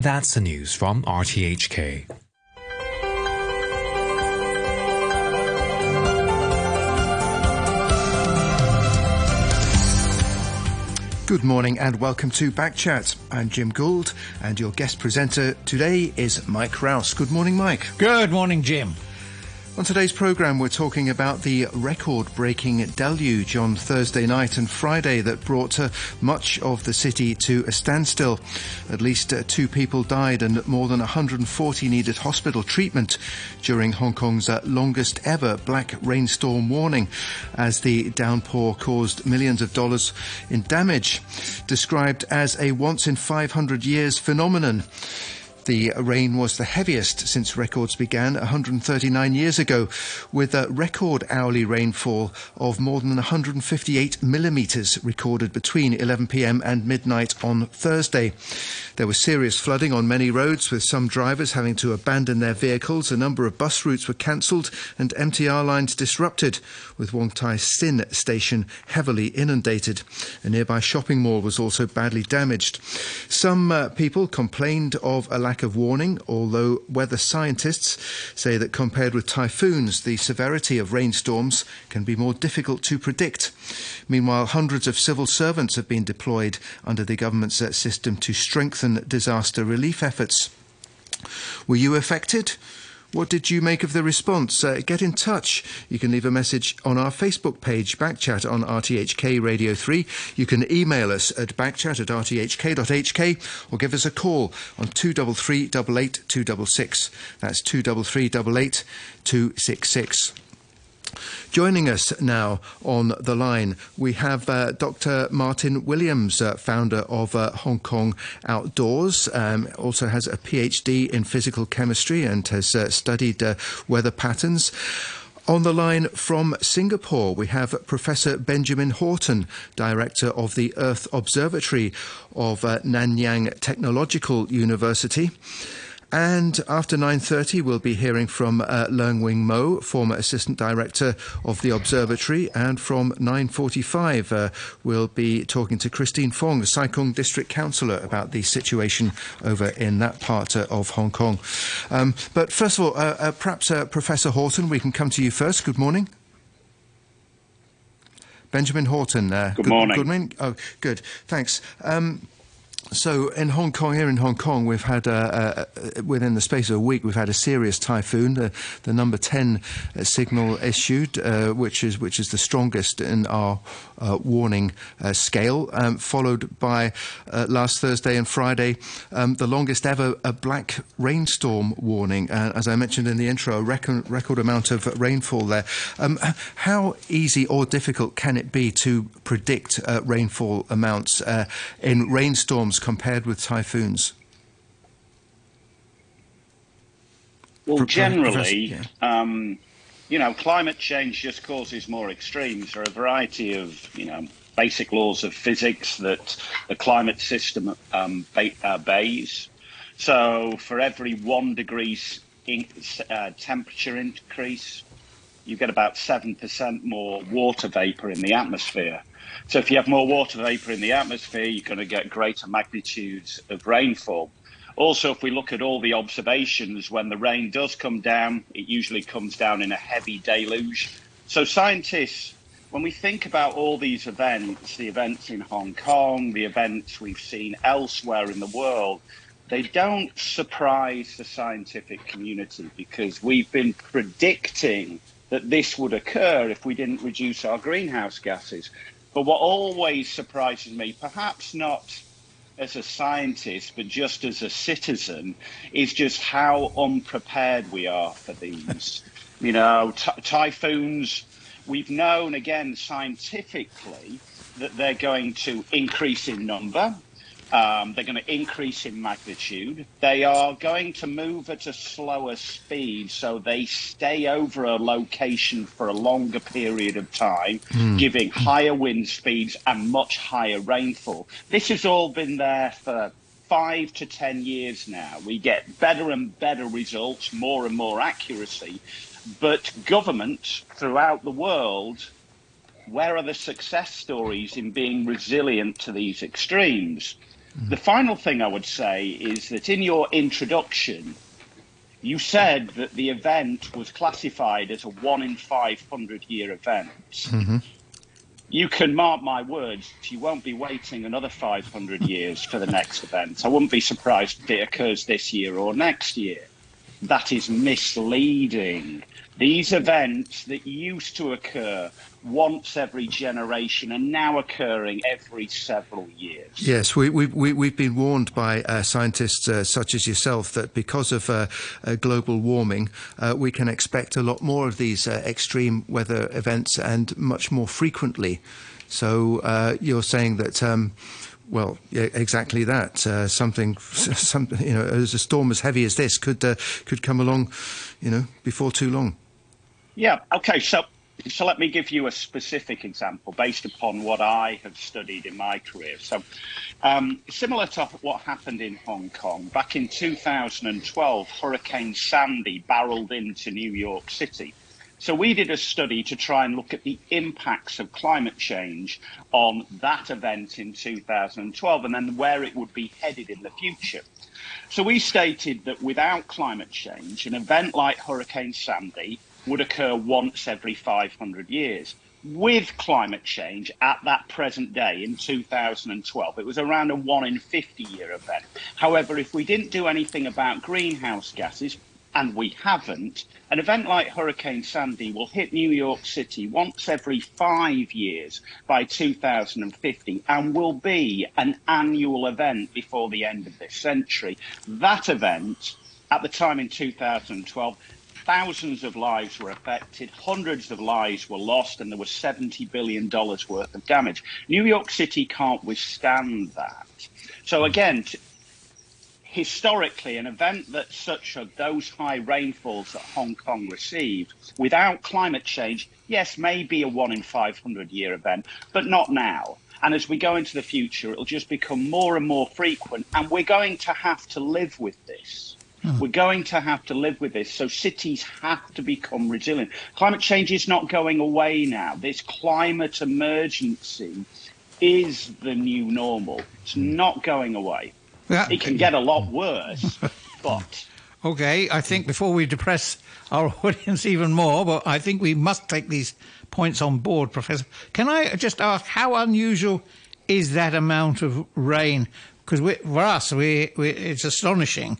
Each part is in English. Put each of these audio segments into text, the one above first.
That's the news from RTHK. Good morning and welcome to Backchat. I'm Jim Gould and your guest presenter today is Mike Rouse. Good morning, Mike. Good morning, Jim. On today's programme, we're talking about the record breaking deluge on Thursday night and Friday that brought uh, much of the city to a standstill. At least uh, two people died and more than 140 needed hospital treatment during Hong Kong's uh, longest ever black rainstorm warning as the downpour caused millions of dollars in damage. Described as a once in 500 years phenomenon. The rain was the heaviest since records began 139 years ago, with a record hourly rainfall of more than 158 millimetres recorded between 11pm and midnight on Thursday. There was serious flooding on many roads, with some drivers having to abandon their vehicles. A number of bus routes were cancelled and MTR lines disrupted, with Wong Tai Sin station heavily inundated. A nearby shopping mall was also badly damaged. Some uh, people complained of a lack of warning, although weather scientists say that compared with typhoons, the severity of rainstorms can be more difficult to predict. Meanwhile, hundreds of civil servants have been deployed under the government's uh, system to strengthen disaster relief efforts. Were you affected? What did you make of the response? Uh, get in touch. You can leave a message on our Facebook page, Backchat on RTHK Radio 3. You can email us at backchat at rthk.hk or give us a call on 233 88 266. That's 233 88 266. Joining us now on the line, we have uh, Dr. Martin Williams, uh, founder of uh, Hong Kong Outdoors, um, also has a PhD in physical chemistry and has uh, studied uh, weather patterns. On the line from Singapore, we have Professor Benjamin Horton, Director of the Earth Observatory of uh, Nanyang Technological University. And after 9.30, we'll be hearing from uh, Leung Wing Mo, former Assistant Director of the Observatory. And from 9.45, uh, we'll be talking to Christine Fong, the Sai Kung District Councillor, about the situation over in that part uh, of Hong Kong. Um, but first of all, uh, uh, perhaps uh, Professor Horton, we can come to you first. Good morning. Benjamin Horton. Uh, good, good, morning. Good morning. Oh, good. Thanks. Um, so in Hong Kong, here in Hong Kong, we've had within the space of a week, we've had a serious typhoon, the, the number ten signal issued, uh, which is which is the strongest in our warning uh, scale, um, followed by last Thursday and Friday um, the longest ever a black rainstorm warning. as I mentioned in the intro, a record, record amount of rainfall there. Um, how easy or difficult can it be to predict rainfall amounts in rainstorms? compared with typhoons? Well, generally, um, you know, climate change just causes more extremes. There are a variety of, you know, basic laws of physics that the climate system um, obeys. So, for every one degree in, uh, temperature increase, you get about 7% more water vapor in the atmosphere. So if you have more water vapor in the atmosphere, you're going to get greater magnitudes of rainfall. Also, if we look at all the observations, when the rain does come down, it usually comes down in a heavy deluge. So scientists, when we think about all these events, the events in Hong Kong, the events we've seen elsewhere in the world, they don't surprise the scientific community because we've been predicting that this would occur if we didn't reduce our greenhouse gases. But what always surprises me, perhaps not as a scientist, but just as a citizen, is just how unprepared we are for these. you know, typhoons, we've known again scientifically that they're going to increase in number. Um, they're going to increase in magnitude. They are going to move at a slower speed, so they stay over a location for a longer period of time, mm. giving higher wind speeds and much higher rainfall. This has all been there for five to ten years now. We get better and better results, more and more accuracy. But governments throughout the world, where are the success stories in being resilient to these extremes? The final thing I would say is that in your introduction, you said that the event was classified as a one in 500 year event. Mm-hmm. You can mark my words, you won't be waiting another 500 years for the next event. I wouldn't be surprised if it occurs this year or next year. That is misleading. These events that used to occur once every generation are now occurring every several years. Yes, we, we, we, we've been warned by uh, scientists uh, such as yourself that because of uh, uh global warming, uh, we can expect a lot more of these uh, extreme weather events and much more frequently. So you're saying that. Um, well, yeah, exactly that. Uh, something, some, you know, as a storm as heavy as this could uh, could come along, you know, before too long. Yeah. Okay. So, so let me give you a specific example based upon what I have studied in my career. So, um, similar to what happened in Hong Kong back in 2012, Hurricane Sandy barreled into New York City. So we did a study to try and look at the impacts of climate change on that event in 2012 and then where it would be headed in the future. So we stated that without climate change, an event like Hurricane Sandy would occur once every 500 years. With climate change at that present day in 2012, it was around a 1 in 50 year event. However, if we didn't do anything about greenhouse gases, and we haven't, an event like Hurricane Sandy will hit New York City once every five years by 2050 and will be an annual event before the end of this century. That event, at the time in 2012, thousands of lives were affected, hundreds of lives were lost, and there was $70 billion worth of damage. New York City can't withstand that. So again, historically, an event that such as those high rainfalls that Hong Kong received, without climate change, yes, may be a one in 500 year event, but not now. And as we go into the future, it'll just become more and more frequent, and we're going to have to live with this. Hmm. We're going to have to live with this. So cities have to become resilient. Climate change is not going away now. This climate emergency is the new normal. It's hmm. not going away. Yeah. It can get a lot worse, but. Okay, I think before we depress our audience even more, but I think we must take these points on board, Professor. Can I just ask how unusual is that amount of rain? Because for us, we, we, it's astonishing.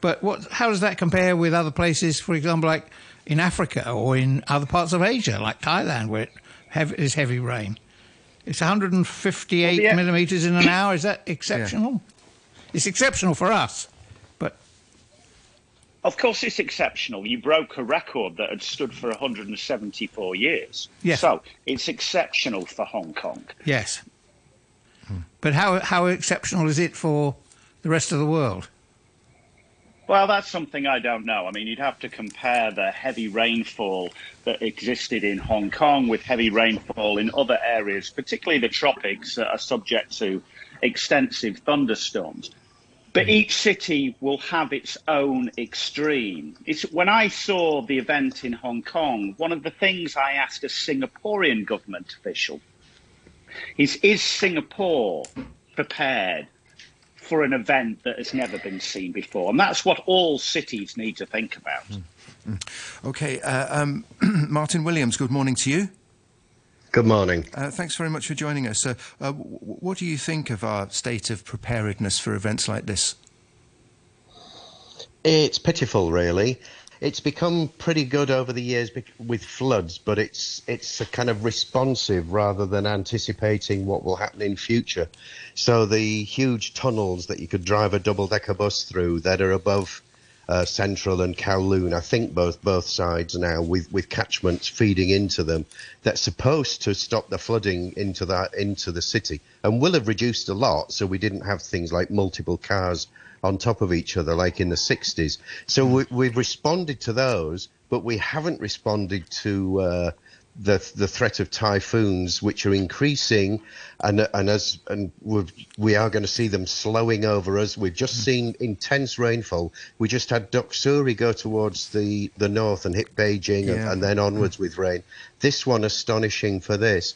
But what, how does that compare with other places, for example, like in Africa or in other parts of Asia, like Thailand, where it have, is heavy rain? It's 158 well, yeah. millimetres in an hour. Is that exceptional? It's exceptional for us, but. Of course, it's exceptional. You broke a record that had stood for 174 years. Yes. So it's exceptional for Hong Kong. Yes. But how, how exceptional is it for the rest of the world? Well, that's something I don't know. I mean, you'd have to compare the heavy rainfall that existed in Hong Kong with heavy rainfall in other areas, particularly the tropics that are subject to extensive thunderstorms. But each city will have its own extreme. It's, when I saw the event in Hong Kong, one of the things I asked a Singaporean government official is, is Singapore prepared for an event that has never been seen before? And that's what all cities need to think about. Mm-hmm. Okay, uh, um, Martin Williams, good morning to you. Good morning. Uh, thanks very much for joining us. Uh, uh, what do you think of our state of preparedness for events like this? It's pitiful, really. It's become pretty good over the years with floods, but it's it's a kind of responsive rather than anticipating what will happen in future. So the huge tunnels that you could drive a double decker bus through that are above uh, Central and Kowloon, I think both both sides now with with catchments feeding into them that's supposed to stop the flooding into that into the city and will have reduced a lot so we didn't have things like multiple cars on top of each other like in the 60s. So we, we've responded to those, but we haven't responded to uh, the the threat of typhoons, which are increasing, and and as and we're, we are going to see them slowing over us. We've just mm. seen intense rainfall. We just had Doksuri go towards the the north and hit Beijing, yeah. and, and, then onwards with rain. This one astonishing for this.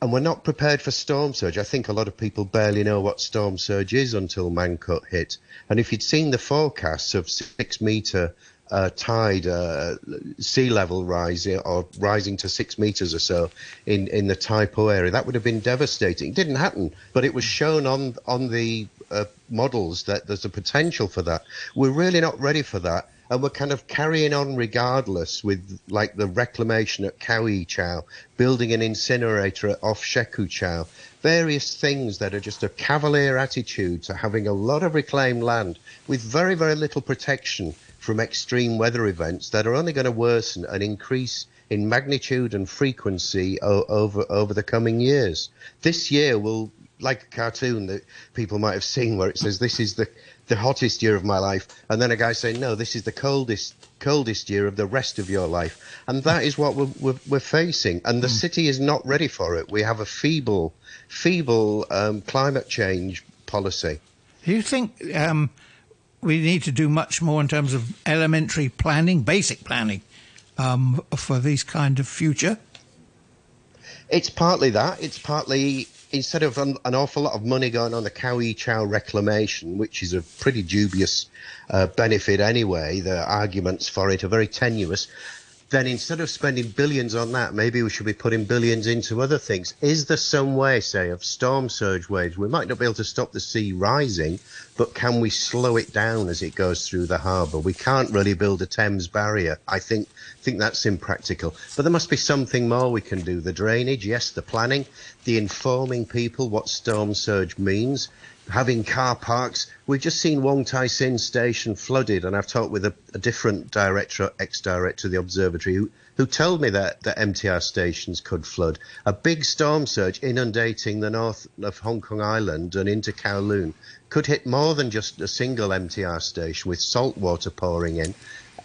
and we're not prepared for storm surge. I think a lot of people barely know what storm surge is until Mangkhut hit. And if you'd seen the forecasts of six meter uh, tide uh, sea level rising or rising to six meters or so in, in the Tai Po area, that would have been devastating. It didn't happen, but it was shown on on the uh, models that there's a potential for that. We're really not ready for that and we're kind of carrying on regardless with like the reclamation at Kau Yi Chau, building an incinerator off Shek Kwu Chau, various things that are just a cavalier attitude to having a lot of reclaimed land with very, very little protection from extreme weather events that are only going to worsen and increase in magnitude and frequency o- over over the coming years. This year will like a cartoon that people might have seen where it says this is the the hottest year of my life, and then a guy saying, no, this is the coldest coldest year of the rest of your life, and that is what we're, we're, we're facing, and the mm. city is not ready for it. We have a feeble, feeble um, climate change policy. Do you think um, we need to do much more in terms of elementary planning, basic planning, um, for these kind of future? It's partly that. It's partly instead of an, an, awful lot of money going on the I Chau reclamation, which is a pretty dubious uh, benefit anyway, the arguments for it are very tenuous. Then instead of spending billions on that, maybe we should be putting billions into other things. Is there some way, say, of storm surge waves? We might not be able to stop the sea rising, but can we slow it down as it goes through the harbour? We can't really build a Thames barrier. I think think that's impractical. But there must be something more we can do. The drainage, yes, the planning, the informing people what storm surge means, having car parks. We've just seen Wong Tai Sin station flooded, and I've talked with a, a different director, ex-director of the observatory, who, who told me that the MTR stations could flood. A big storm surge inundating the north of Hong Kong Island and into Kowloon could hit more than just a single MTR station with salt water pouring in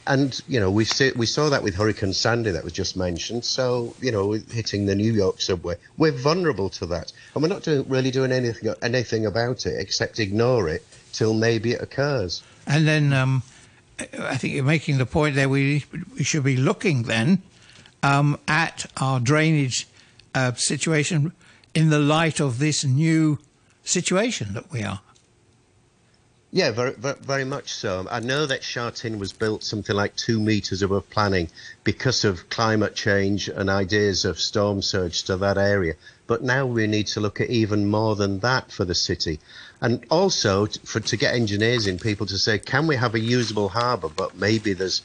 and you know we see, we saw that with Hurricane Sandy that was just mentioned. So you know, hitting the New York subway, we're vulnerable to that, and we're not doing, really doing anything anything about it except ignore it till maybe it occurs. And then um, I think you're making the point there. We we should be looking then um, at our drainage uh, situation in the light of this new situation that we are. Yeah, very, very much so. I know that Sha Tin was built something like two meters above planning because of climate change and ideas of storm surge to that area. But now we need to look at even more than that for the city. And also for to get engineers in, people to say, can we have a usable harbour, but maybe there's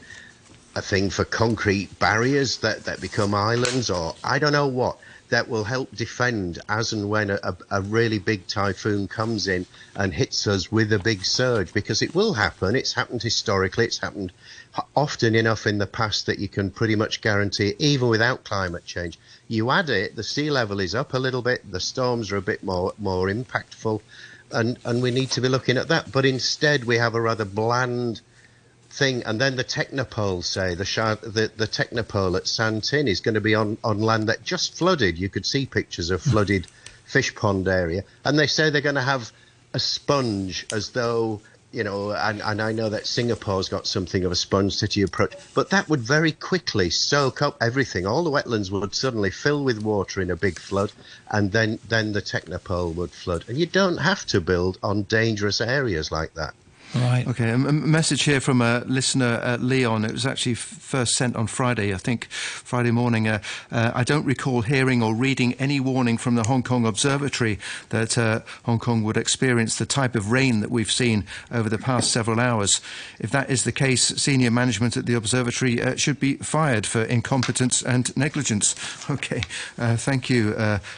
a thing for concrete barriers that, that become islands or I don't know what that will help defend as and when a, a, really big typhoon comes in and hits us with a big surge because it will happen. It's happened historically. It's happened often enough in the past that you can pretty much guarantee even without climate change. You add it, the sea level is up a little bit, the storms are a bit more more impactful, and and we need to be looking at that. But instead, we have a rather bland thing, and then the Technopole, say the the, the Technopole at San Tin is going to be on, on land that just flooded. You could see pictures of flooded fish pond area, and they say they're going to have a sponge as though you know, and, and I know that Singapore's got something of a sponge city approach, but that would very quickly soak up everything. All the wetlands would suddenly fill with water in a big flood, and then, then the Technopole would flood. And you don't have to build on dangerous areas like that. Right. Okay. A, message here from a listener, uh, Leon. It was actually first sent on Friday, I think, Friday morning. Uh, uh, I don't recall hearing or reading any warning from the Hong Kong Observatory that uh, Hong Kong would experience the type of rain that we've seen over the past several hours. If that is the case, senior management at the observatory uh, should be fired for incompetence and negligence. Okay. Uh, thank you,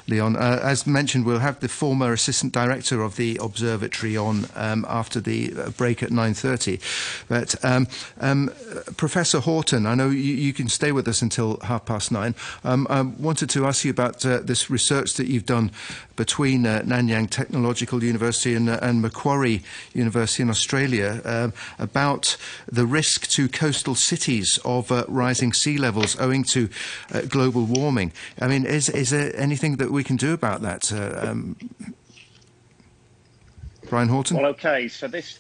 Leon. as mentioned, we'll have the former assistant director of the observatory on um, after the break at 9.30. But um, um, Professor Horton, I know you, you, can stay with us until half past nine. Um, I wanted to ask you about uh, this research that you've done between uh, Nanyang Technological University and, uh, and, Macquarie University in Australia um, about the risk to coastal cities of uh, rising sea levels owing to uh, global warming. I mean, is, is there anything that we can do about that? Uh, um, Brian Horton? Well, okay, so this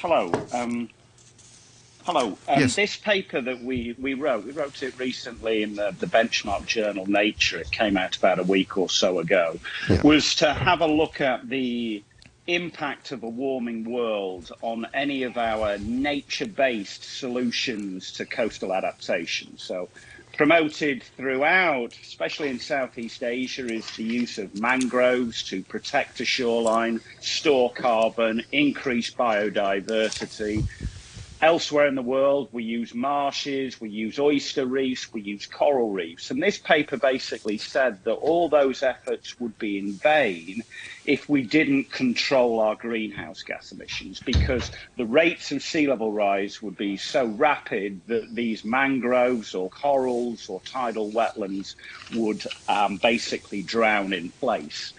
hello. Um, Hello. Um, yes. This paper that we, we wrote, we wrote it recently in the, the benchmark journal Nature. It came out about a week or so ago. Yeah. Was to have a look at the impact of a warming world on any of our nature-based solutions to coastal adaptation. So promoted throughout, especially in Southeast Asia, is the use of mangroves to protect a shoreline, store carbon, increase biodiversity. Elsewhere in the world, we use marshes, we use oyster reefs, we use coral reefs. And this paper basically said that all those efforts would be in vain if we didn't control our greenhouse gas emissions because the rates of sea level rise would be so rapid that these mangroves or corals or tidal wetlands would um, basically drown in place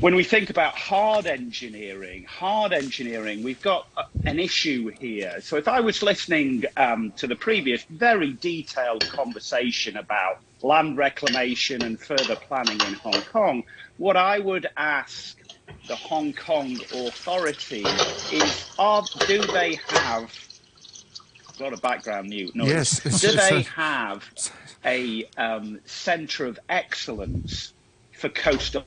when we think about hard engineering, hard engineering, we've got an issue here. So if I was listening um, to the previous very detailed conversation about land reclamation and further planning in Hong Kong, what I would ask the Hong Kong authority is, are, do they have a lot of background mute noise. Yes. Do they have a um, centre of excellence for coastal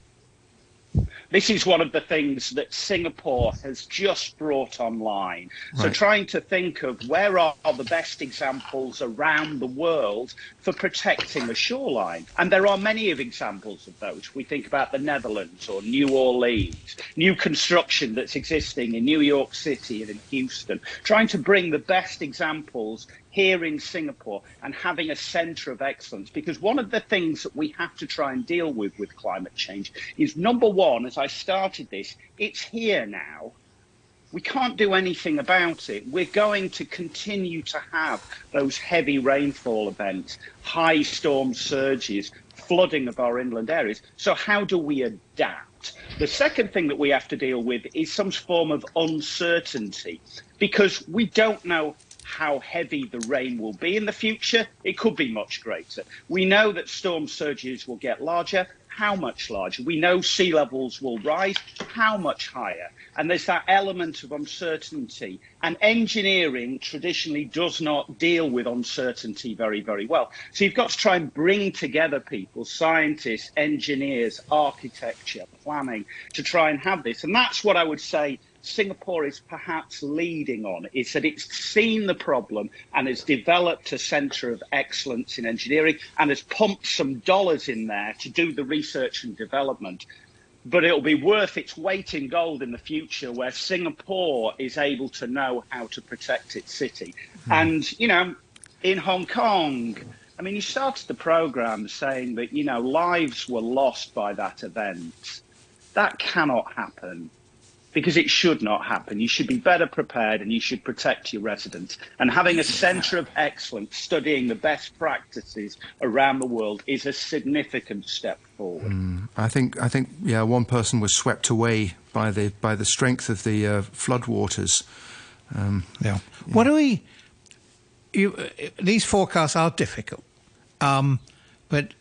this is one of the things that Singapore has just brought online. So trying to think of where are the best examples around the world for protecting the shoreline. And there are many of examples of those. We think about the Netherlands or New Orleans, new construction that's existing in New York City and in Houston, trying to bring the best examples here in Singapore and having a centre of excellence. Because one of the things that we have to try and deal with with climate change is number one, as I started this, it's here now. We can't do anything about it. We're going to continue to have those heavy rainfall events, high storm surges, flooding of our inland areas. So, how do we adapt? The second thing that we have to deal with is some form of uncertainty because we don't know how heavy the rain will be in the future. It could be much greater. We know that storm surges will get larger. How much larger? We know sea levels will rise. How much higher? And there's that element of uncertainty. And engineering traditionally does not deal with uncertainty very, very well. So you've got to try and bring together people, scientists, engineers, architecture, planning, to try and have this. And that's what I would say Singapore is perhaps leading on is that it's seen the problem and has developed a centre of excellence in engineering and has pumped some dollars in there to do the research and development. But it'll be worth its weight in gold in the future where Singapore is able to know how to protect its city. Hmm. And, you know, in Hong Kong, I mean, you started the programme saying that, you know, lives were lost by that event. That cannot happen because it should not happen. You should be better prepared and you should protect your residents. And having a centre of excellence studying the best practices around the world is a significant step forward. I think I think yeah, one person was swept away by the by the strength of the uh, floodwaters. Um, Yeah. What do we? You, uh, these forecasts are difficult, um, but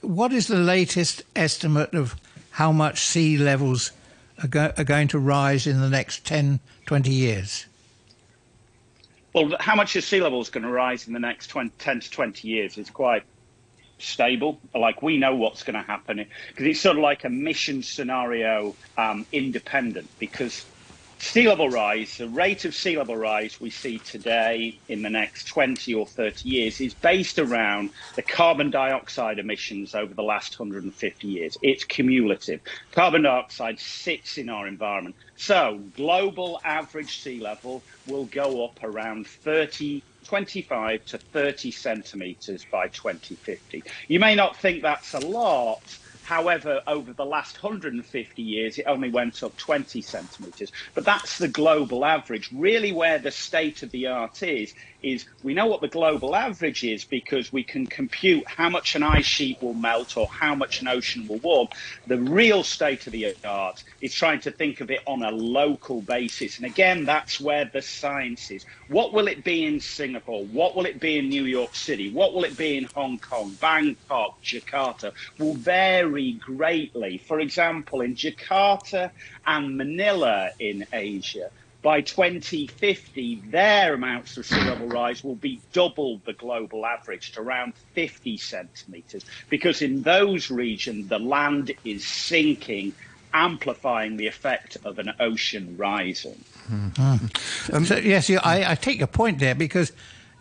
what is the latest estimate of how much sea levels are, go, are going to rise in the next 10, 20 years? Well, how much is sea levels going to rise in the next 20, 10 to 20 years is quite stable. Like we know what's going to happen because it's sort of like a emission scenario um, independent because sea level rise, the rate of sea level rise we see today in the next 20 or 30 years is based around the carbon dioxide emissions over the last 150 years. It's cumulative. Carbon dioxide sits in our environment. So global average sea level will go up around 30 25 to 30 centimetres by 2050. You may not think that's a lot. However, over the last 150 years, it only went up 20 centimetres. But that's the global average. Really, where the state of the art is, is we know what the global average is because we can compute how much an ice sheet will melt or how much an ocean will warm. The real state of the art is trying to think of it on a local basis. And again, that's where the science is. What will it be in Singapore? What will it be in New York City? What will it be in Hong Kong, Bangkok, Jakarta? Will vary greatly. For example, in Jakarta and Manila in Asia, by 2050, their amounts of sea level rise will be double the global average to around 50 centimetres, because in those regions, the land is sinking, amplifying the effect of an ocean rising. Mm-hmm. Um, so, yes, I, I take your point there because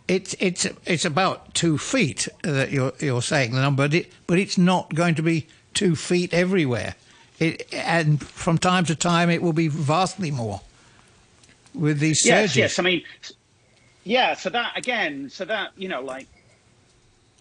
it's it's it's about two feet that you're you're saying the number, but, it, but it's not going to be two feet everywhere. It, and from time to time, it will be vastly more with these surges. Yes, yes. I mean, yeah. So that again, so that you know, like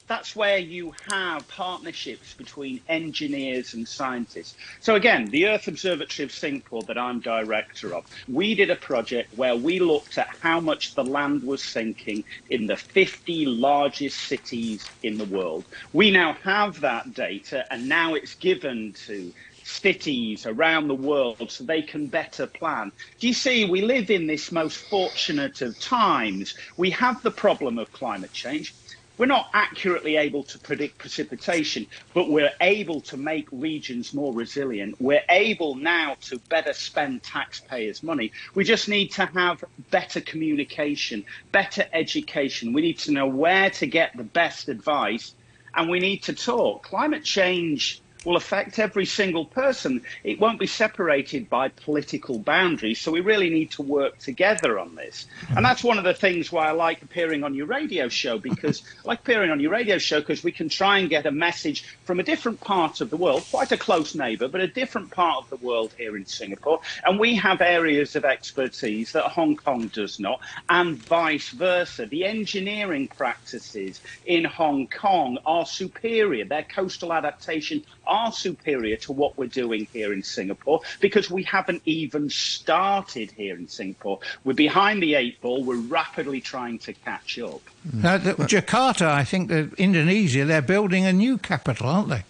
that's where you have partnerships between engineers and scientists. So again, the Earth Observatory of Singapore that I'm director of, we did a project where we looked at how much the land was sinking in the 50 largest cities in the world. We now have that data and now it's given to cities around the world so they can better plan. Do you see, we live in this most fortunate of times. We have the problem of climate change. We're not accurately able to predict precipitation, but we're able to make regions more resilient. We're able now to better spend taxpayers' money. We just need to have better communication, better education. We need to know where to get the best advice, and we need to talk. Climate change will affect every single person. It won't be separated by political boundaries. So we really need to work together on this. And that's one of the things why I like appearing on your radio show, because I like appearing on your radio show because we can try and get a message from a different part of the world, quite a close neighbour, but a different part of the world here in Singapore. And we have areas of expertise that Hong Kong does not, and vice versa. The engineering practices in Hong Kong are superior. Their coastal adaptation are superior to what we're doing here in Singapore because we haven't even started here in Singapore. We're behind the eight ball. We're rapidly trying to catch up. Now, the, Jakarta, I think that Indonesia, they're building a new capital, aren't they?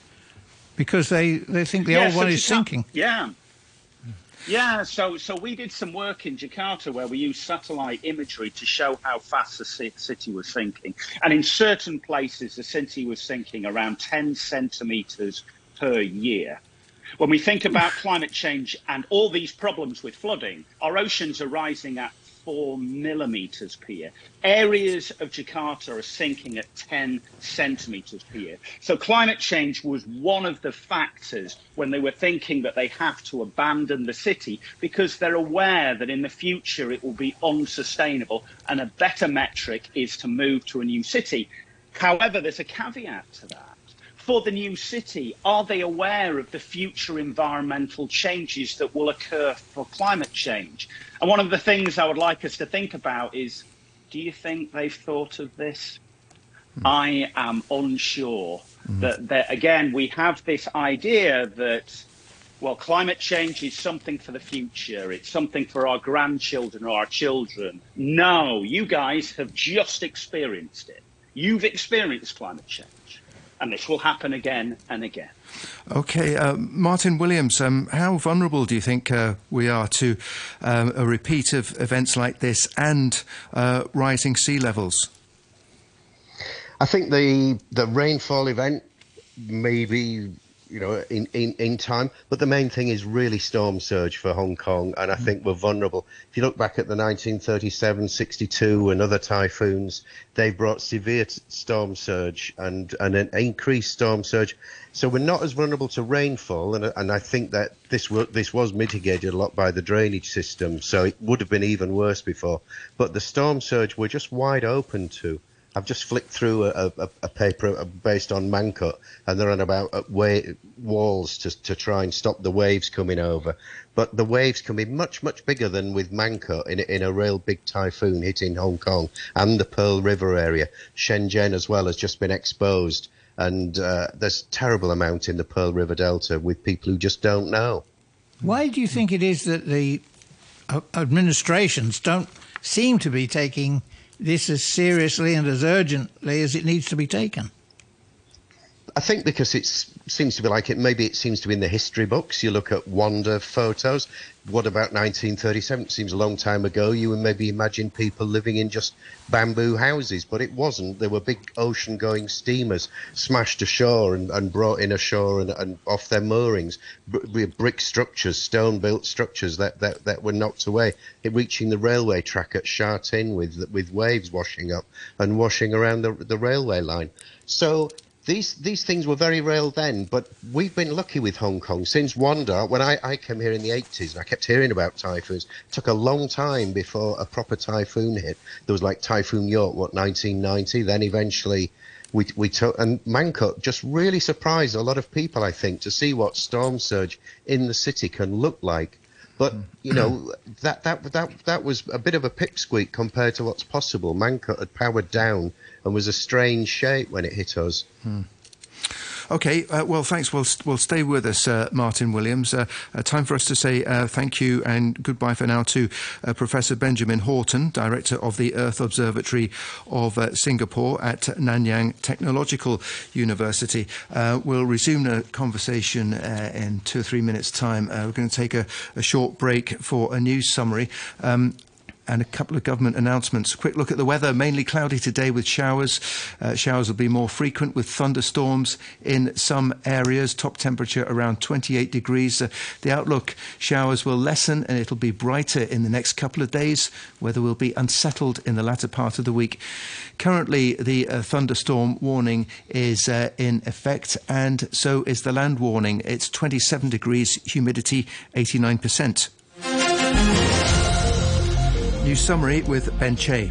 Because they, they think the yeah, old so one is sinking. Yeah. Yeah, so so we did some work in Jakarta where we used satellite imagery to show how fast the city was sinking. And in certain places, the city was sinking around 10 centimetres per year. When we think about climate change and all these problems with flooding, our oceans are rising at four millimeters per year. Areas of Jakarta are sinking at 10 centimeters per year. So climate change was one of the factors when they were thinking that they have to abandon the city because they're aware that in the future it will be unsustainable and a better metric is to move to a new city. However, there's a caveat to that for the new city? Are they aware of the future environmental changes that will occur for climate change? And one of the things I would like us to think about is do you think they've thought of this? Mm. I am unsure mm. that, that, again, we have this idea that, well, climate change is something for the future, it's something for our grandchildren or our children. No, you guys have just experienced it. You've experienced climate change and this will happen again and again. Okay, uh, Martin Williams, um, how vulnerable do you think uh, we are to um, a repeat of events like this and uh, rising sea levels? I think the the rainfall event maybe you know, in, in, in time. But the main thing is really storm surge for Hong Kong, and I mm. think we're vulnerable. If you look back at the 1937, 62, and other typhoons, they brought severe storm surge and, and an increased storm surge. So we're not as vulnerable to rainfall, and, and I think that this this was mitigated a lot by the drainage system. So it would have been even worse before. But the storm surge we're just wide open to. I've just flicked through a, a, a paper based on Mangkhut, and they're on about uh, way, walls to, to try and stop the waves coming over. But the waves can be much, much bigger than with Mangkhut in, in a real big typhoon hitting Hong Kong and the Pearl River area. Shenzhen as well has just been exposed, and uh, there's a terrible amount in the Pearl River Delta with people who just don't know. Why do you think it is that the uh, administrations don't seem to be taking this as seriously and as urgently as it needs to be taken? I think because it seems to be like it, maybe it seems to be in the history books. You look at Wanda photos. What about 1937? It seems a long time ago. You would maybe imagine people living in just bamboo houses, but it wasn't. There were big ocean going steamers smashed ashore and, and brought in ashore and, and off their moorings. B- brick structures, stone built structures that, that, that were knocked away, it reaching the railway track at Sha with, with waves washing up and washing around the, the railway line. So these these things were very real then, but we've been lucky with Hong Kong since Wanda. When I, I came here in the 80s, and I kept hearing about typhoons. It took a long time before a proper typhoon hit. There was like Typhoon York, what 1990. Then eventually, we we took and Mangkhut just really surprised a lot of people. I think to see what storm surge in the city can look like. But you know that that that that was a bit of a pipsqueak compared to what's possible. Mangkhut had powered down and was a strange shape when it hit us. Hmm. Okay, uh, well, thanks. We'll, we'll stay with us, uh, Martin Williams. Uh, uh time for us to say uh, thank you and goodbye for now to uh, Professor Benjamin Horton, Director of the Earth Observatory of Singapore at Nanyang Technological University. we'll resume the conversation in two or three minutes' time. we're going to take a, a, short break for a news summary. Um, and a couple of government announcements. Quick look at the weather. Mainly cloudy today with showers. Uh, showers will be more frequent with thunderstorms in some areas. Top temperature around 28 degrees. Uh, the outlook showers will lessen and it'll be brighter in the next couple of days. Weather will be unsettled in the latter part of the week. Currently, the uh, thunderstorm warning is uh, in effect, and so is the land warning. It's 27 degrees, humidity 89%. News summary with Ben Che.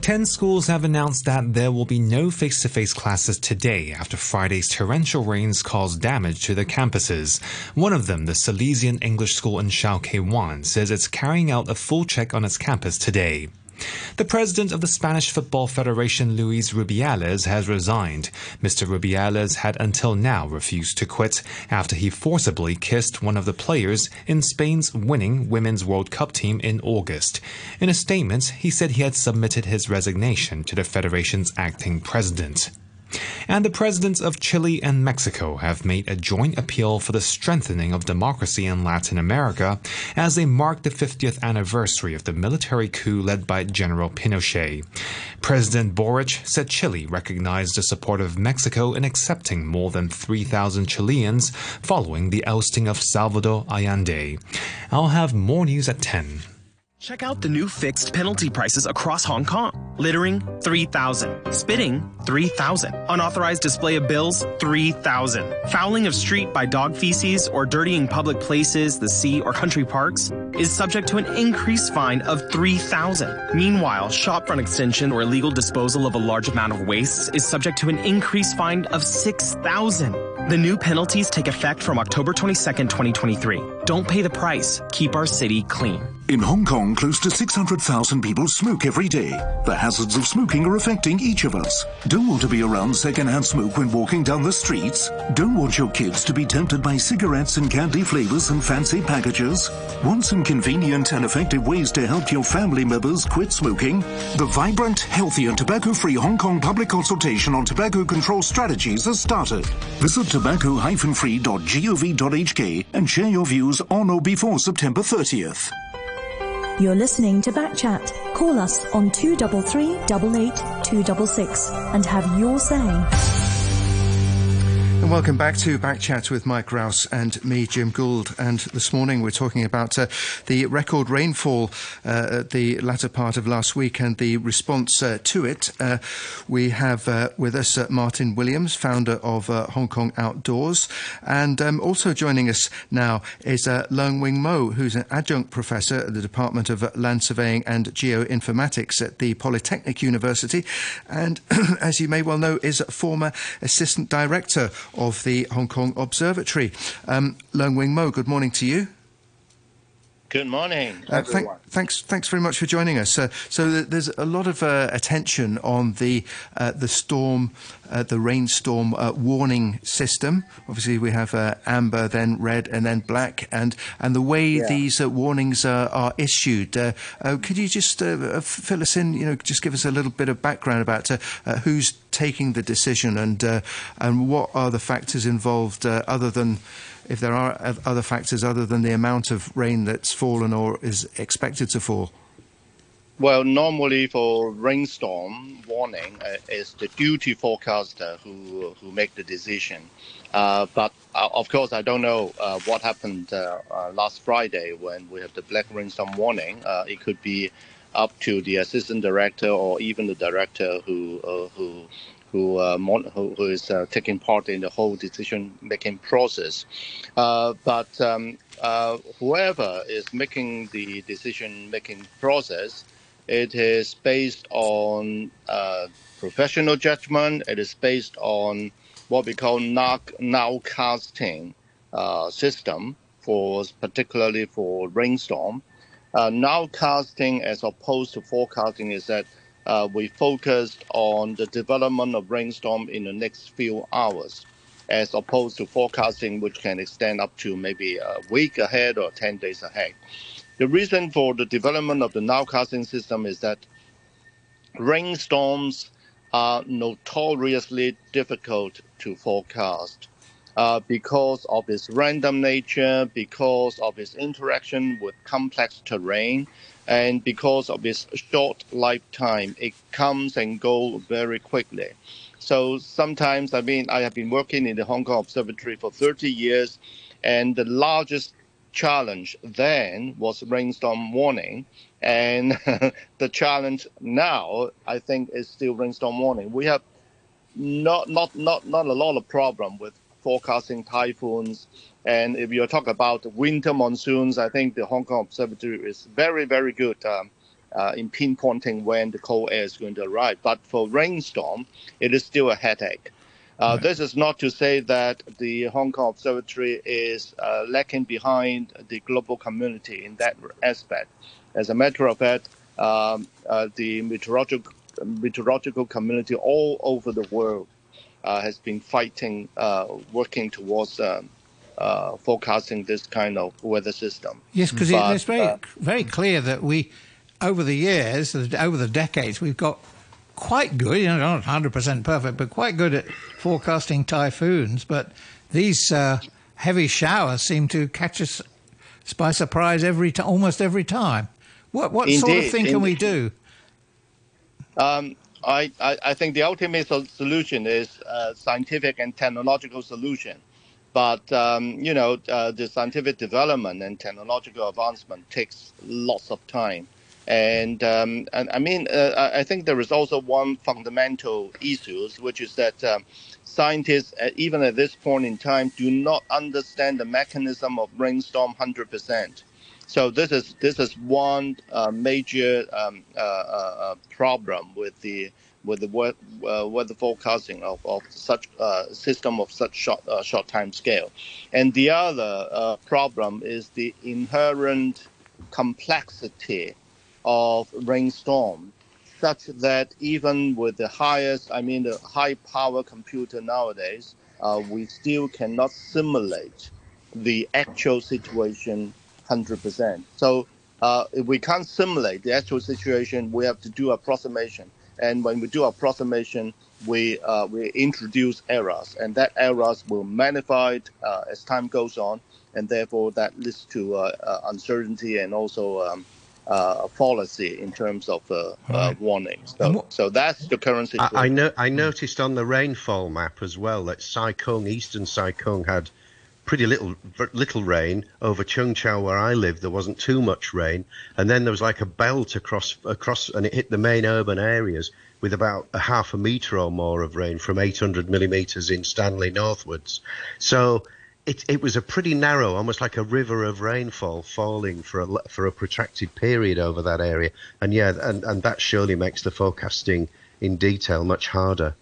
Ten schools have announced that there will be no face to face classes today after Friday's torrential rains caused damage to their campuses. One of them, the Salesian English School in Kei Wan, says it's carrying out a full check on its campus today. The president of the Spanish Football Federation, Luis Rubiales, has resigned. Mr. Rubiales had until now refused to quit after he forcibly kissed one of the players in Spain's winning Women's World Cup team in August. In a statement, he said he had submitted his resignation to the federation's acting president. And the presidents of Chile and Mexico have made a joint appeal for the strengthening of democracy in Latin America as they mark the 50th anniversary of the military coup led by General Pinochet. President Boric said Chile recognized the support of Mexico in accepting more than 3,000 Chileans following the ousting of Salvador Allende. I'll have more news at 10. Check out the new fixed penalty prices across Hong Kong. Littering, 3,000. Spitting, 3,000. Unauthorized display of bills, 3,000. Fouling of street by dog feces or dirtying public places, the sea, or country parks is subject to an increased fine of 3,000. Meanwhile, shopfront extension or illegal disposal of a large amount of waste is subject to an increased fine of 6,000. The new penalties take effect from October 22, 2023. Don't pay the price. Keep our city clean. In Hong Kong, close to 600,000 people smoke every day. The hazards of smoking are affecting each of us. Don't want to be around secondhand smoke when walking down the streets? Don't want your kids to be tempted by cigarettes and candy flavors and fancy packages? Want some convenient and effective ways to help your family members quit smoking? The vibrant, healthy and tobacco-free Hong Kong public consultation on tobacco control strategies has started. Visit tobacco-free.gov.hk and share your views on or before September 30th. You're listening to Backchat. Call us on 233 266 and have your say. And welcome back to Backchat with Mike Rouse and me, Jim Gould. And this morning we're talking about uh, the record rainfall uh, at the latter part of last week and the response uh, to it. Uh, we have uh, with us uh, Martin Williams, founder of Hong Kong Outdoors. And um, also joining us now is Leung Wing Mo, who's an adjunct professor at the Department of Land Surveying and Geoinformatics at the Polytechnic University. And as you may well know, is a former assistant director of the Hong Kong Observatory. Um, Leung Wing Mo, good morning to you. Good morning. Uh, thank, thanks, thanks very much for joining us. Uh, so there's a lot of uh, attention on the uh, the storm, uh, the rainstorm uh, warning system. Obviously, we have amber, then red, and then black, and and the way yeah. these warnings are issued. could you just fill us in? You know, just give us a little bit of background about who's taking the decision and and what are the factors involved other than if there are other factors other than the amount of rain that's fallen or is expected to fall? Well, normally for rainstorm warning, uh, it's the duty forecaster who who make the decision. Uh, but uh, of course, I don't know uh, what happened uh, uh, last Friday when we have the black rainstorm warning. it could be up to the assistant director or even the director who who who, uh, who, is uh, taking part in the whole decision making process. Uh, but um, uh, whoever is making the decision making process, it is based on uh, professional judgment. It is based on what we call now, nowcasting uh, system for particularly for rainstorm. nowcasting as opposed to forecasting is that uh, we focused on the development of rainstorm in the next few hours, as opposed to forecasting, which can extend up to maybe a week ahead or 10 days ahead. The reason for the development of the nowcasting system is that rainstorms are notoriously difficult to forecast. Uh, because of its random nature, because of its interaction with complex terrain, and because of its short lifetime, it comes and goes very quickly. So sometimes, I mean, I have been working in the Hong Kong Observatory for 30 years, and the largest challenge then was rainstorm warning. And the challenge now, I think, is still rainstorm warning. We have not, not, not, not a lot of problem with forecasting typhoons and if you talk about winter monsoons, I think the Hong Kong Observatory is very, very good um, uh, in pinpointing when the cold air is going to arrive. But for rainstorm, it is still a headache. Uh, right. This is not to say that the Hong Kong Observatory is uh, lacking behind the global community in that aspect. As a matter of fact, um, uh, the meteorological, meteorological community all over the world uh, has been fighting, uh, working towards um, uh, forecasting this kind of weather system. Yes, because it's very uh, very clear that we, over the years, over the decades, we've got quite good, you know, not 100% perfect, but quite good at forecasting typhoons. But these uh, heavy showers seem to catch us by surprise every t- almost every time. What what indeed, sort of thing indeed. can we do? Um, I, I, I, think the ultimate solution is a scientific and technological solution. But um, you know, uh, the scientific development and technological advancement takes lots of time. And, um, and I mean, uh, I think there is also one fundamental issue, which is that um, scientists, uh, even at this point in time, do not understand the mechanism of rainstorm 100%. So this is this is one uh, major um, uh, uh, problem with the with the uh, forecasting of, of such uh, system of such short uh, short time scale. And the other uh, problem is the inherent complexity of rainstorm, such that even with the highest, I mean the high power computer nowadays, uh, we still cannot simulate the actual situation 100%. So uh, if we can't simulate the actual situation, we have to do approximation and when we do approximation, we uh, we introduce errors, and that errors will magnify uh, as time goes on, and therefore that leads to uh, uh uncertainty and also um, uh, fallacy in terms of uh, right. warnings. So, so, that's the current situation. I, I, no- I noticed on the rainfall map as well that Sai Kung, Eastern Sai Kung, had pretty little little rain over Cheung Chau where I live. There wasn't too much rain, and then there was like a belt across across, and it hit the main urban areas with about a half a meter or more of rain from 800 millimeters in Stanley northwards. So. It, it was a pretty narrow, almost like a river of rainfall falling for a for a protracted period over that area, and yeah, and, and that surely makes the forecasting in detail much harder.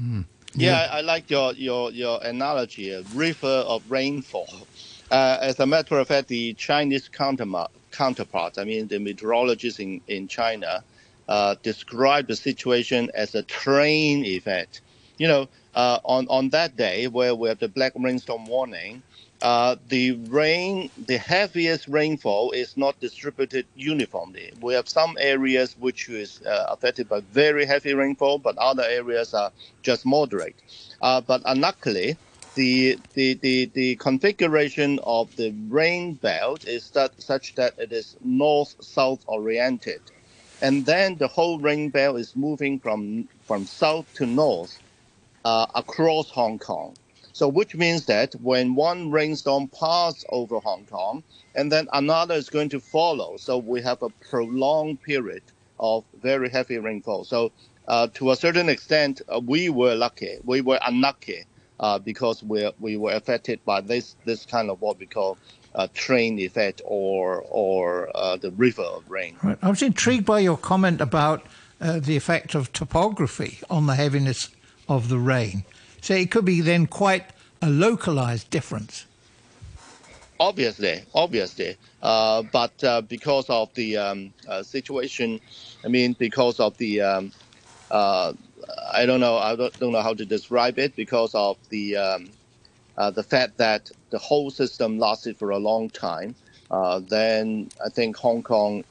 Mm. Yeah, I, I like your, your, your analogy, a river of rainfall. Uh, as a matter of fact, the Chinese counterpart, I mean the meteorologists in, in China, uh, describe the situation as a train effect. You know, uh, on, on that day where we have the black rainstorm warning, uh, the rain, the heaviest rainfall is not distributed uniformly. We have some areas which is uh, affected by very heavy rainfall, but other areas are just moderate. Uh, but unluckily, the, the, the, the configuration of the rain belt is that, such that it is north-south oriented. And then the whole rain belt is moving from, from south to north uh, across Hong Kong. So which means that when one rainstorm passes over Hong Kong, and then another is going to follow. So we have a prolonged period of very heavy rainfall. So uh, to a certain extent, uh, we were lucky. We were unlucky uh, because we we were affected by this this kind of what we call a train effect or or uh, the river of rain. Right. I was intrigued by your comment about uh, the effect of topography on the heaviness of the rain. So it could be then quite a localized difference. Obviously, obviously, uh, but uh, because of the um, uh, situation, I mean, because of the, um, uh, I don't know, I don't, don't, know how to describe it. Because of the um, uh, the fact that the whole system lasted for a long time, uh, then I think Hong Kong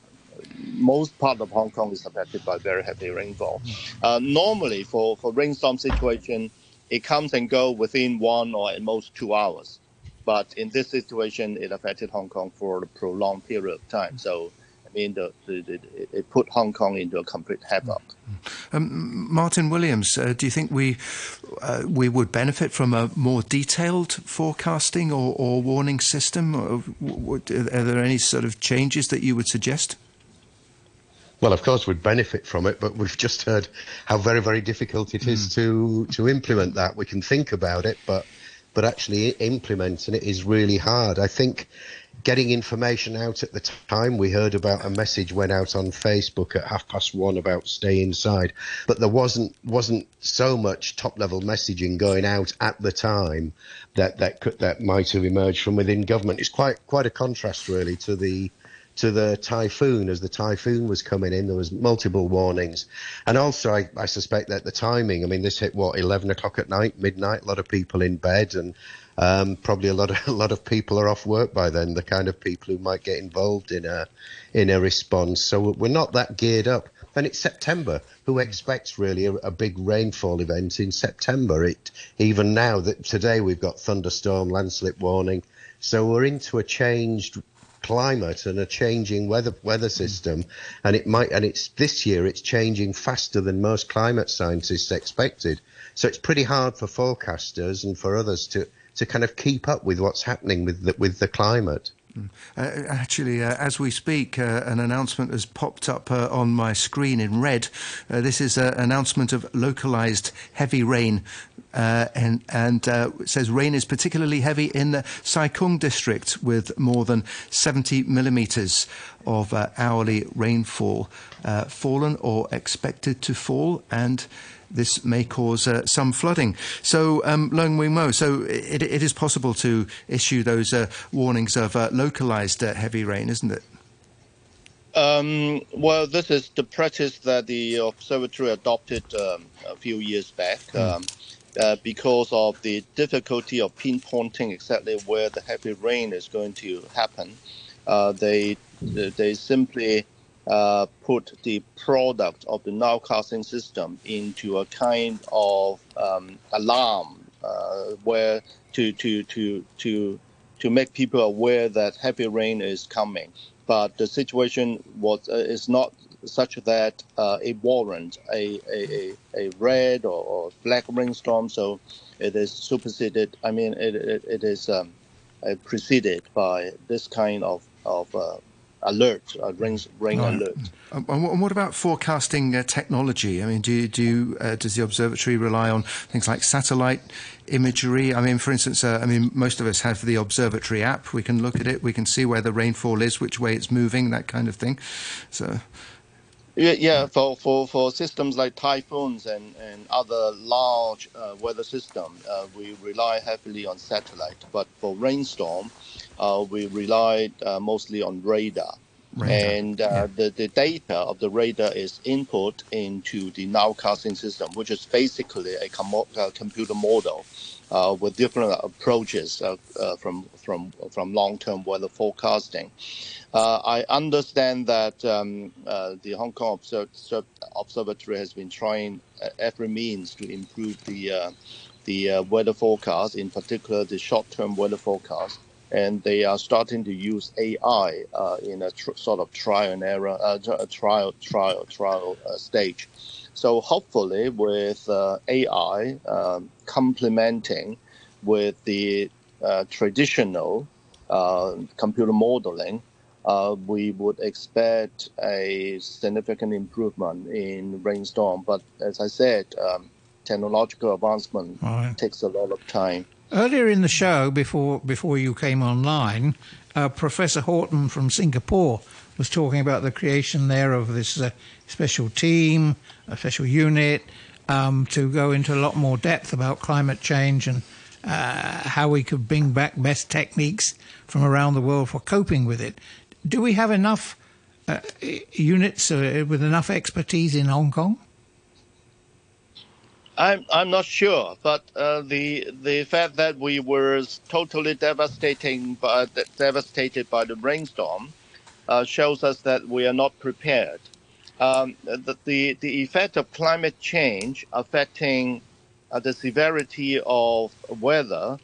most part of Hong Kong is affected by very heavy rainfall. Uh, normally, for, for rainstorm situation, it comes and go within one or at most two hours. But in this situation, it affected Hong Kong for a prolonged period of time. So, I mean, the, the, the, it put Hong Kong into a complete havoc. Um, Martin Williams, uh, do you think we uh, we would benefit from a more detailed forecasting or, or warning system? Or, are there any sort of changes that you would suggest? Well, of course, we'd benefit from it, but we've just heard how very, very difficult it is mm. to to implement that. We can think about it, but but actually implementing it is really hard. I think getting information out at the time we heard about a message went out on Facebook at half past one about stay inside, but there wasn't wasn't so much top level messaging going out at the time that that could, that might have emerged from within government. It's quite quite a contrast really to the to the typhoon as the typhoon was coming in. There was multiple warnings, and also I, I, suspect that the timing. I mean, this hit what eleven o'clock at night, midnight. A lot of people in bed, and um, probably a lot of a lot of people are off work by then. The kind of people who might get involved in a in a response. So we're not that geared up. And it's September. Who expects really a, a big rainfall event in September? It even now that today we've got thunderstorm, landslip warning. So we're into a changed climate and a changing weather weather system, and it might and it's this year it's changing faster than most climate scientists expected. So it's pretty hard for forecasters and for others to to kind of keep up with what's happening with the, with the climate. Mm. Uh, actually, uh, as we speak, uh, an announcement has popped up uh, on my screen in red. Uh, this is an announcement of localized heavy rain uh, and, and uh, says rain is particularly heavy in the Sai Kung district with more than 70 millimetres of uh, hourly rainfall uh, fallen or expected to fall and this may cause uh, some flooding. So, um, Leung Wing Mo, so it, it is possible to issue those uh, warnings of localised heavy rain, isn't it? Um, well, this is the practice that the observatory adopted um, a few years back. Mm. Uh, because of the difficulty of pinpointing exactly where the heavy rain is going to happen, uh, they they simply uh, put the product of the nowcasting system into a kind of um, alarm uh, where to to to to to make people aware that heavy rain is coming. But the situation was uh, is not such that uh, it warrants a, a, a, red or, or, black rainstorm. So it is superseded. I mean, it, it, it is um, uh, preceded by this kind of, of uh, alert, uh, rain, rain alert. Um, and what about forecasting uh, technology? I mean, do, do uh, does the observatory rely on things like satellite imagery? I mean, for instance, uh, I mean, most of us have the observatory app. We can look at it. We can see where the rainfall is, which way it's moving, that kind of thing. So. Yeah, yeah. For, for, for systems like typhoons and, and other large uh, weather systems, uh, we rely heavily on satellite. But for rainstorm, uh, we rely uh, mostly on radar. radar. and uh, yeah. the, the data of the radar is input into the nowcasting system, which is basically a com- uh, computer model uh, with different approaches uh, uh, from from from long-term weather forecasting. Uh, I understand that um, the Hong Kong Obser- Observatory has been trying every means to improve the the weather forecast, in particular the short-term weather forecast and they are starting to use AI uh, in a tr- sort of trial and error, uh, trial, trial, trial uh, stage. So hopefully, with uh, AI um, complementing with the uh, traditional uh, computer modeling, we would expect a significant improvement in rainstorm. But as I said, um, technological advancement right. takes a lot of time. Earlier in the show, before before you came online, uh, Professor Horton from Singapore was talking about the creation there of this uh, special team, a special unit, um, to go into a lot more depth about climate change and uh, how we could bring back best techniques from around the world for coping with it. Do we have enough uh, units uh, with enough expertise in Hong Kong? I'm I'm not sure, but uh, the the fact that we were totally devastating by, devastated by the rainstorm shows us that we are not prepared. Um, the, the the effect of climate change affecting uh, the severity of weather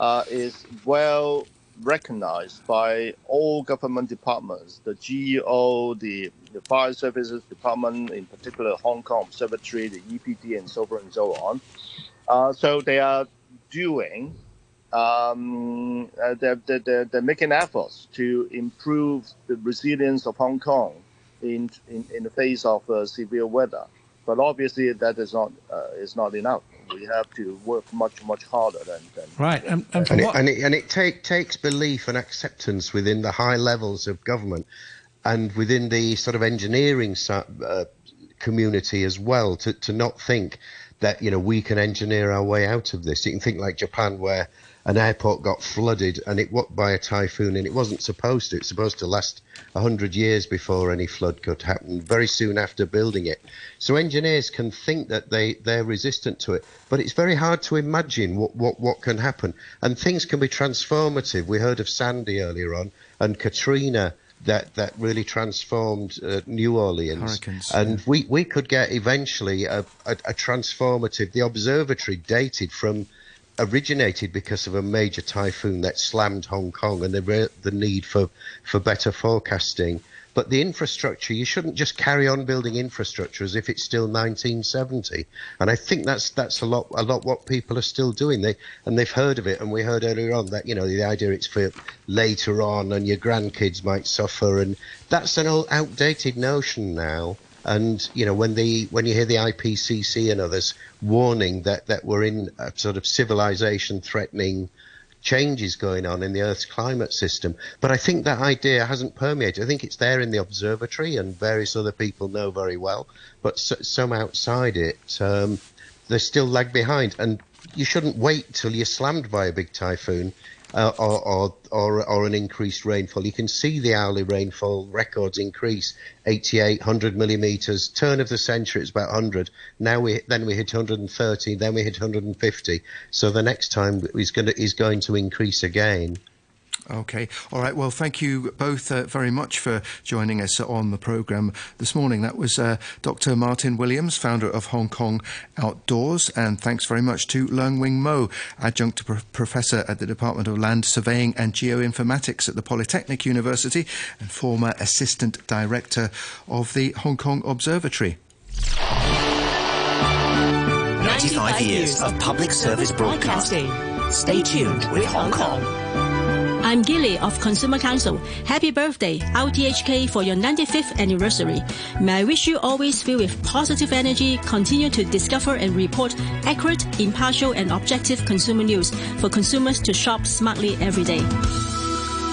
uh, is well recognized by all government departments, the GEO, the, the Fire Services Department, in particular Hong Kong Observatory, the EPD, and so forth and so on. Uh, so they are doing, um, uh, they're, they're, they're making efforts to improve the resilience of Hong Kong in, in, in the face of uh, severe weather. But obviously, that is not uh, is not enough we have to work much much harder than, than right and, and, and, it, and, it, and it take, takes belief and acceptance within the high levels of government and within the sort of engineering uh, community as well to, to not think that you know we can engineer our way out of this you can think like japan where an airport got flooded and it what by a typhoon and it wasn't supposed to. It's supposed to last hundred years before any flood could happen. Very soon after building it, so engineers can think that they they're resistant to it, but it's very hard to imagine what what what can happen. And things can be transformative. We heard of Sandy earlier on and Katrina that that really transformed uh, New Orleans. And yeah. we, we could get eventually a, a, a, transformative. The observatory dated from originated because of a major typhoon that slammed Hong Kong and the, the need for, for better forecasting. But the infrastructure, you shouldn't just carry on building infrastructure as if it's still 1970. And I think that's that's a lot a lot what people are still doing. They and they've heard of it, and we heard earlier on that you know the idea it's for later on, and your grandkids might suffer, and that's an old outdated notion now. And you know when the when you hear the IPCC and others warning that that we're in a sort of civilization threatening changes going on in the Earth's climate system. But I think that idea hasn't permeated. I think it's there in the observatory, and various other people know very well. But so, some outside it, um, they still lag behind. And you shouldn't wait till you're slammed by a big typhoon uh, or, or, or, or, an increased rainfall. You can see the hourly rainfall records increase 88, 100 millimetres. Turn of the century, it's about 100. Now we then we hit 130, then we hit 150. So the next time is going to, is going to increase again. Okay. All right. Well, thank you both uh, very much for joining us on the programme this morning. That was uh, Dr. Martin Williams, founder of Hong Kong Outdoors, and thanks very much to Leung Wing Mo, adjunct pro- professor at the Department of Land Surveying and Geoinformatics at the Polytechnic University and former assistant director of the Hong Kong Observatory. 95 years of public service broadcasting. Stay tuned with Hong Kong. I'm Gilly of Consumer Council. Happy birthday, RTHK, for your 95th anniversary. May I wish you always filled with positive energy, continue to discover and report accurate, impartial, and objective consumer news for consumers to shop smartly every day.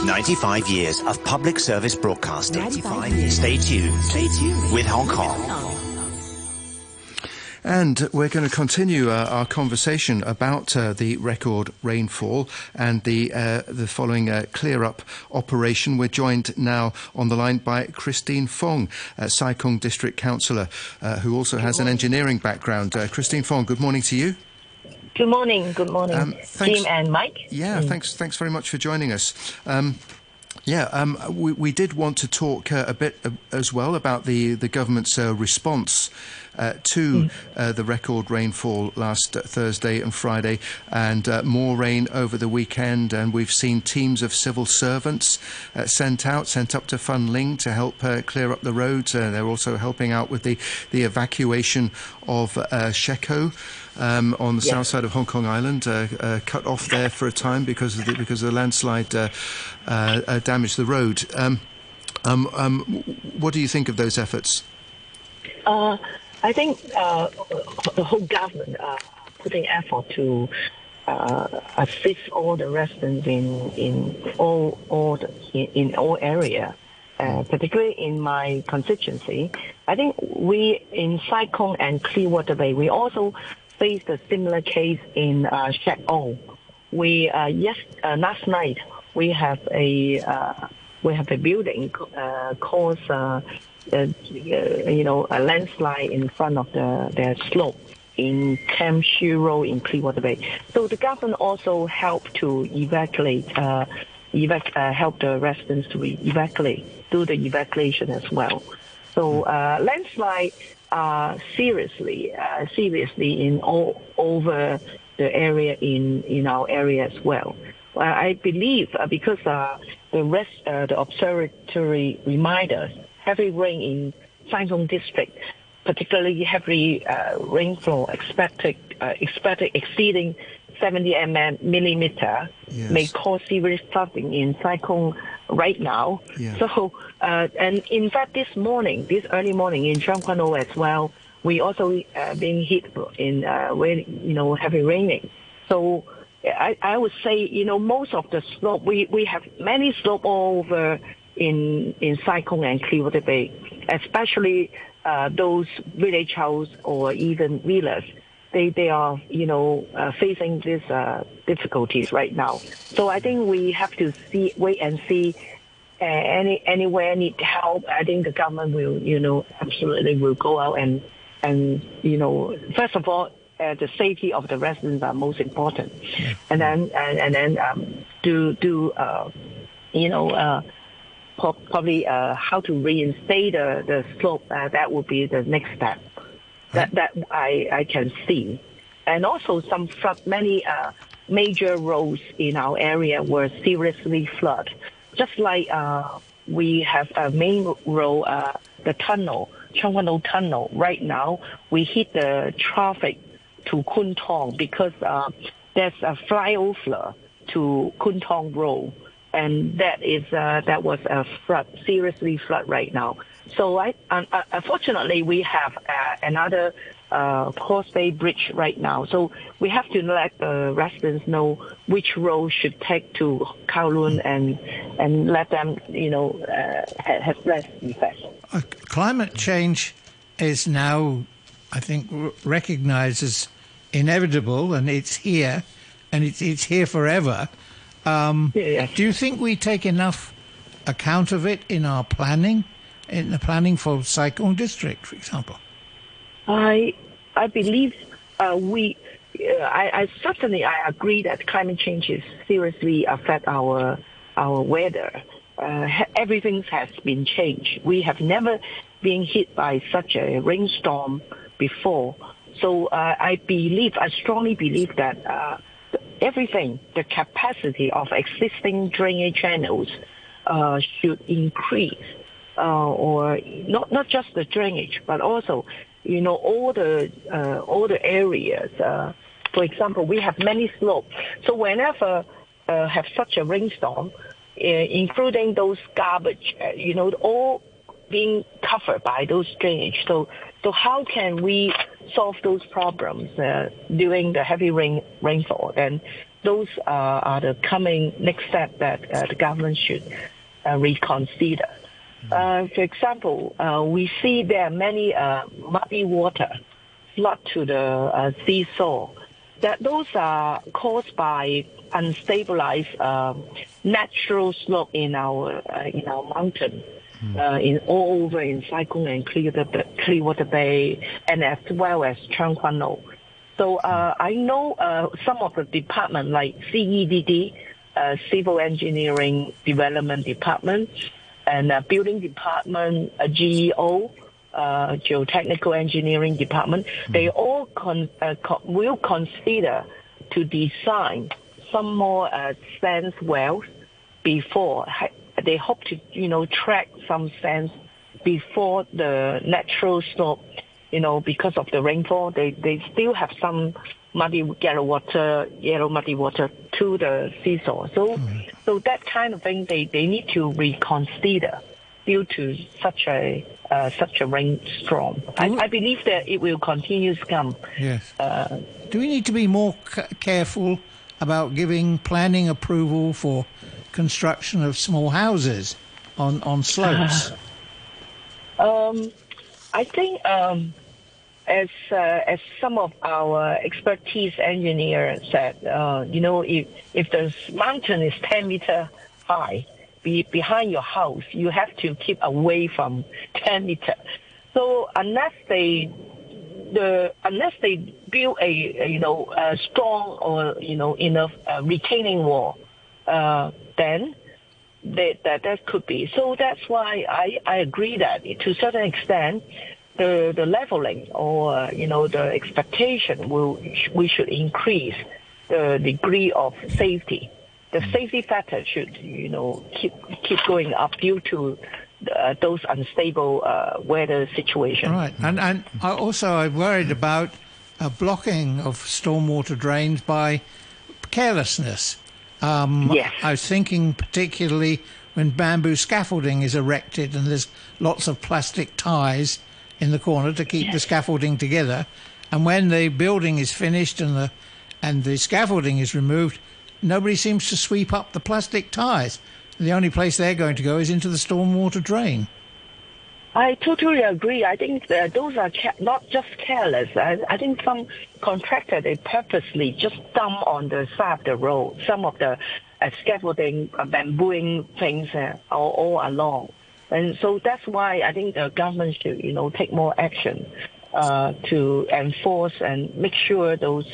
95 years of public service broadcasting. 95 years. Stay tuned. Stay tuned with Hong Kong. And we're going to continue uh, our conversation about uh, the record rainfall and the uh, the following uh, clear up operation. We're joined now on the line by Christine Fong, uh, Sai Kung District Councillor, uh, who also has an engineering background. Uh, Christine Fong, good morning to you. Good morning. Good morning, um, Tim and Mike. Yeah, mm. thanks. Thanks very much for joining us. Um, yeah, um, we, we, did want to talk uh, a bit uh, as well about the, the government's uh, response uh, to mm. Uh, the record rainfall last Thursday and Friday, and uh, more rain over the weekend. And we've seen teams of civil servants sent out, sent up to Fanling to help clear up the roads. they're also helping out with the, the evacuation of Shek-O um, on the yeah. south side of Hong Kong Island, uh, uh, cut off there for a time because of the, because of the landslide uh, uh, uh the road. Um, um, um, what do you think of those efforts? Uh, I think the whole government are putting effort to assist all the residents in in all all the, in, in all area. Uh, particularly in my constituency, I think we in Kung and Clearwater Bay, we also faced a similar case in uh, Shek-O. We uh, yes uh, last night we have a uh, we have a building uh, caused uh, uh, uh, you know a landslide in front of the the slope in Camp Shiro in Clearwater Bay. So the government also helped to evacuate uh, evac- help the residents to evacuate do the evacuation as well. So landslide uh, seriously, seriously in all over the area in in our area as well. I believe uh, because uh, the rest uh, the observatory remind us heavy rain in Sai Kung district, particularly heavy uh, rainfall expected expected exceeding 70 mm millimeter yes. may cause serious flooding in Sai Kung right now. Yeah. So, uh, and in fact, this morning, this early morning in Tseung Kwan O as well, we also uh, being hit in uh, you know heavy raining. So I, I would say you know most of the slope we, we have many slope all over in in Sai Kung and Clearwater Bay, especially uh, those village house or even villas they they are you know uh, facing these uh, difficulties right now. So I think we have to see wait and see. Any anywhere need help, I think the government will you know absolutely will go out and and you know first of all uh, the safety of the residents are most important, and then and, and then um, do do uh, you know. Uh, probably uh, how to reinstate the, the slope, uh, that would be the next step that that I I can see, and also some flood. Many uh, major roads in our area were seriously flooded. Just like uh, we have a main road, uh, the tunnel, Kwan Tunnel. Right now, we hit the traffic to Kwun Tong because uh, there's a flyover to Kwun Tong Road, and that is uh, that was a flood, seriously flood right now. So I, uh, unfortunately, we have uh, another uh, Causeway Bridge right now. So we have to let the residents know which road should take to Kowloon and and let them, you know, uh, have less effect. Uh, climate change is now, I think, recognized as inevitable, and it's here, and it's it's here forever. Um, yeah. Do you think we take enough account of it in our planning? in the planning for Sai Kung district, for example? I I believe uh, we. Uh, I, I, certainly I agree that climate change is seriously affect our our weather. Uh, everything has been changed. We have never been hit by such a rainstorm before. So uh, I believe, I strongly believe that uh, everything, the capacity of existing drainage channels uh, should increase uh, or not not just the drainage, but also you know all the all the areas. Uh, for example, we have many slopes, so whenever uh, have such a rainstorm, including those garbage, you know, all being covered by those drainage. So so how can we solve those problems uh, during the heavy rain rainfall? And those uh, are the coming next step that uh, the government should uh, reconsider. Uh, for example, uh, we see there are many uh, muddy water flood to the uh, seesaw. That those are caused by unstabilized uh, natural slope in our uh, in our mountain, uh, in all over in Sai Kung and Clearwater, Clearwater Bay, and as well as Tseung Kwan O. So uh, I know uh, some of the department like CEDD, uh, Civil Engineering Development Department, and uh, Building Department, uh, GEO, uh, Geotechnical Engineering Department. They all con- uh, co- will consider to design some more uh, sands wells before. Ha- They hope to, you know, track some sands before the natural slope you know, because of the rainfall, they, they still have some muddy yellow water, yellow muddy water to the seesaw. So, so that kind of thing they, they need to reconsider due to such a uh, such a rainstorm. I, I believe that it will continue to come. Yes. Uh, Do we need to be more c- careful about giving planning approval for construction of small houses on, on slopes? Um, I think um, as uh, as some of our expertise engineers said, uh, you know, if if the mountain is 10 meter high be, behind your house, you have to keep away from 10 meter. So unless they the unless they build a, a, you know a strong or you know enough uh, retaining wall, uh, then that, that that could be. So that's why I, I agree that to a certain extent, the the leveling or uh, you know the expectation will we should increase the degree of safety. The safety factor should you know keep keep going up due to uh, those unstable uh, weather situation. Right, and and I also I'm worried about a blocking of stormwater drains by carelessness. Um, Yes. I was thinking particularly when bamboo scaffolding is erected and there's lots of plastic ties in the corner to keep the scaffolding together, and when the building is finished and the and the scaffolding is removed, nobody seems to sweep up the plastic ties. The only place they're going to go is into the stormwater drain. I totally agree. I think those are ca- not just careless. I, I think some contractor they purposely just dump on the side of the road some of the uh, scaffolding, uh, bambooing things uh, all, all along, and so that's why I think the government should you know take more action uh, to enforce and make sure those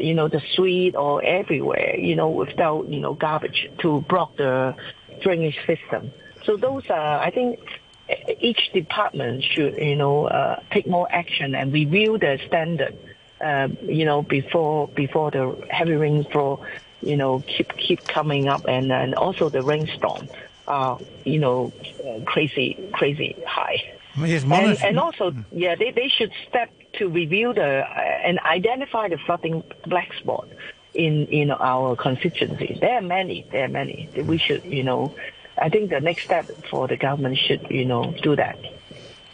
you know the street or everywhere you know without you know garbage to block the drainage system. So those are I think each department should, you know, uh, take more action and review the standard, uh, you know, before before the heavy rainfall, you know, keep keep coming up, and and also the rainstorm, uh, you know, crazy crazy high. Yes, And, and also, yeah, they, they should step to review the uh, and identify the flooding black spot in in our constituency. There are many. There are many. We should, you know, I think the next step for the government should, you know, do that.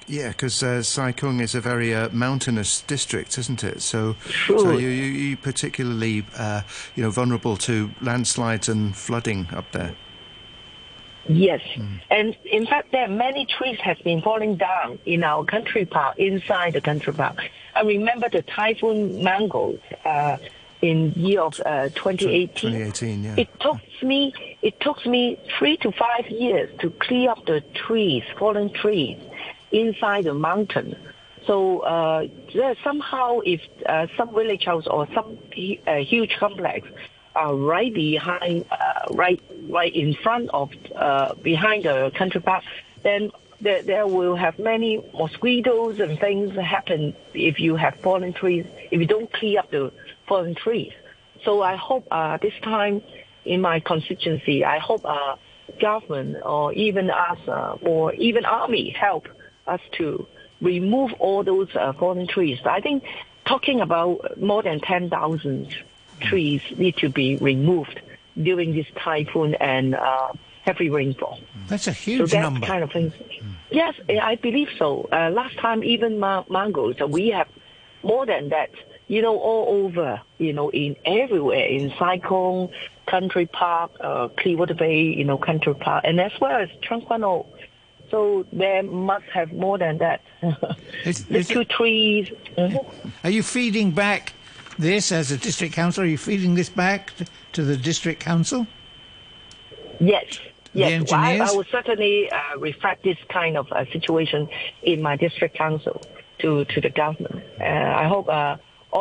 Yeah, because uh, Sai Kung is a very uh, mountainous district, isn't it? So, True. so you, you, you particularly, uh, you know, vulnerable to landslides and flooding up there. Yes, and in fact, there are many trees have been falling down in our country park, inside the country park. I remember the typhoon Mangkhut uh, in year of uh, 2018. 2018, yeah. It took me it took me three to five years to clear up the trees, fallen trees, inside the mountain. So uh, there somehow, if uh, some village house or some uh, huge complex are right behind, uh, right right in front of, uh, behind the country park, then there, there will have many mosquitoes and things happen if you have fallen trees. If you don't clear up the fallen trees. So I hope uh, this time in my constituency, I hope uh, government or even us uh, or even army help us to remove all those uh, fallen trees. I think talking about more than 10,000 trees need to be removed during this typhoon and uh, heavy rainfall. That's a So huge that number. kind of things. Yes, I believe so. Uh, last time, even ma- Mangkhut, we have more than that. You know, all over. You know, in everywhere in Sai Kung, Country Park, uh, Clearwater Bay. You know, Country Park, and as well as Cheung So there must have more than that. Is- the is two it- trees. Are you feeding back this as a district council? Are you feeding this back to the district council? Yes. Yes, Well, I. I will certainly uh, reflect this kind of uh, situation in my district council to, to the government. Uh, I hope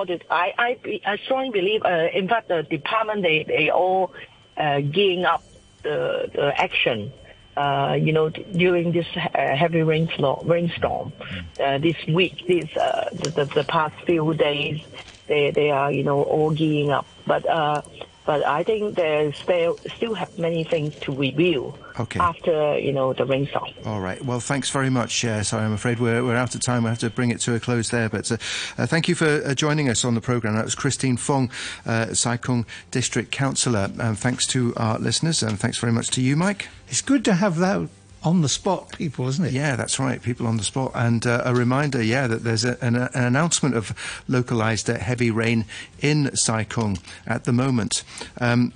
the I, I, I strongly believe. Uh, in fact, the department they they all uh, gearing up the, the action. Uh, you know, during this uh, heavy rainfall, rainstorm, uh, this week, this uh, the, the, the past few days, they they are you know all gearing up. But uh, but I think there still still have many things to review Okay. after you know the rainstorm. All right. Well, thanks very much. Uh, sorry, I'm afraid we're, we're out of time. We have to bring it to a close there. But uh, uh, thank you for uh, joining us on the programme. That was Christine Fong, uh, Sai Kung District Councillor. And thanks to our listeners, and thanks very much to you, Mike. It's good to have that on the spot people, isn't it? Yeah, that's right. People on the spot. And uh, a reminder, yeah, that there's a, an, an announcement of localised uh, heavy rain in Sai Kung at the moment. Um,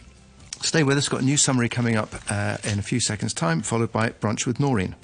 stay with us. Got a new summary coming up uh, in a few seconds' time, followed by Brunch with Noreen.